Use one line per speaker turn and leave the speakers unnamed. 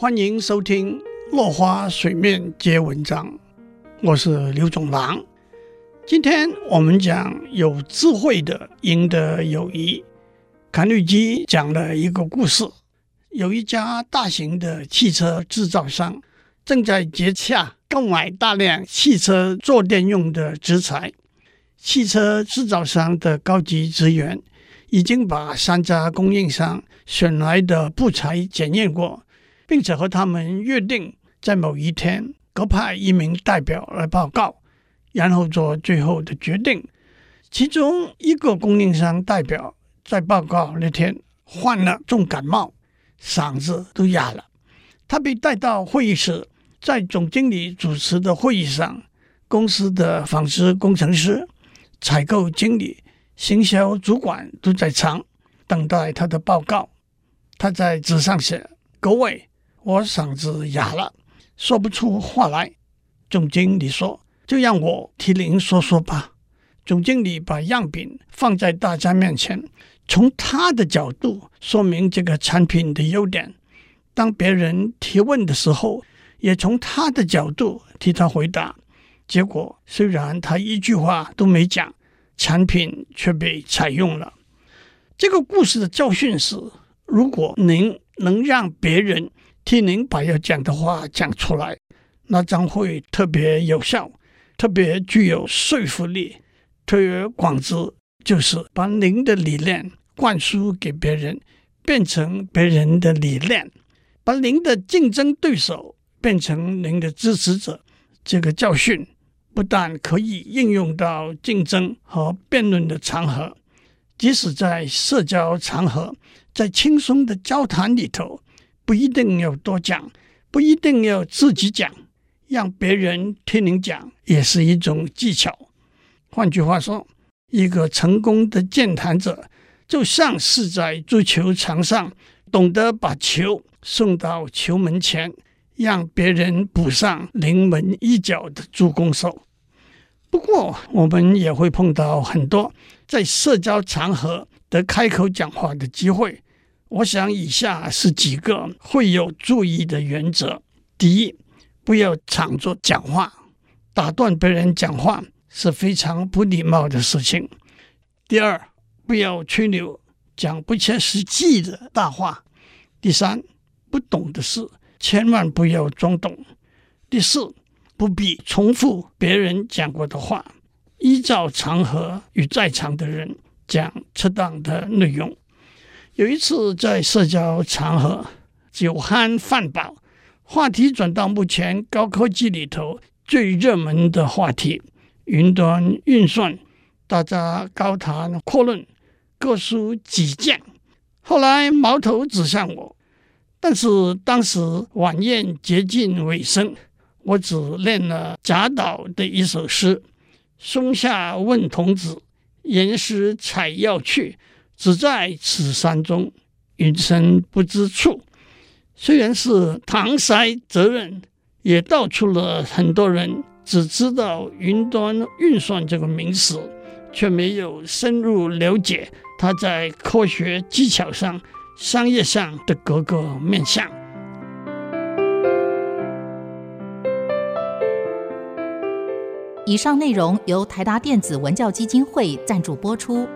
欢迎收听《落花水面皆文章》，我是刘总郎。今天我们讲有智慧的赢得友谊。卡内基讲了一个故事：有一家大型的汽车制造商正在接洽购买大量汽车坐垫用的资材。汽车制造商的高级职员已经把三家供应商选来的布材检验过。并且和他们约定，在某一天各派一名代表来报告，然后做最后的决定。其中一个供应商代表在报告那天患了重感冒，嗓子都哑了。他被带到会议室，在总经理主持的会议上，公司的纺织工程师、采购经理、行销主管都在场，等待他的报告。他在纸上写：“各位。”我嗓子哑了，说不出话来。总经理说：“就让我替您说说吧。”总经理把样品放在大家面前，从他的角度说明这个产品的优点。当别人提问的时候，也从他的角度替他回答。结果虽然他一句话都没讲，产品却被采用了。这个故事的教训是：如果您能让别人替您把要讲的话讲出来，那将会特别有效，特别具有说服力。推而广之，就是把您的理念灌输给别人，变成别人的理念，把您的竞争对手变成您的支持者。这个教训不但可以应用到竞争和辩论的场合，即使在社交场合，在轻松的交谈里头。不一定要多讲，不一定要自己讲，让别人听您讲也是一种技巧。换句话说，一个成功的健谈者，就像是在足球场上懂得把球送到球门前，让别人补上临门一脚的助攻手。不过，我们也会碰到很多在社交场合得开口讲话的机会。我想以下是几个会有注意的原则：第一，不要抢着讲话，打断别人讲话是非常不礼貌的事情；第二，不要吹牛，讲不切实际的大话；第三，不懂的事千万不要装懂；第四，不必重复别人讲过的话，依照场合与在场的人讲适当的内容。有一次在社交场合，酒酣饭饱，话题转到目前高科技里头最热门的话题——云端运算，大家高谈阔论，各抒己见。后来矛头指向我，但是当时晚宴接近尾声，我只念了贾岛的一首诗：“松下问童子，言师采药去。”只在此山中，云深不知处。虽然是搪塞责任，也道出了很多人只知道云端运算这个名词，却没有深入了解它在科学技巧上、商业上的各个面向。
以上内容由台达电子文教基金会赞助播出。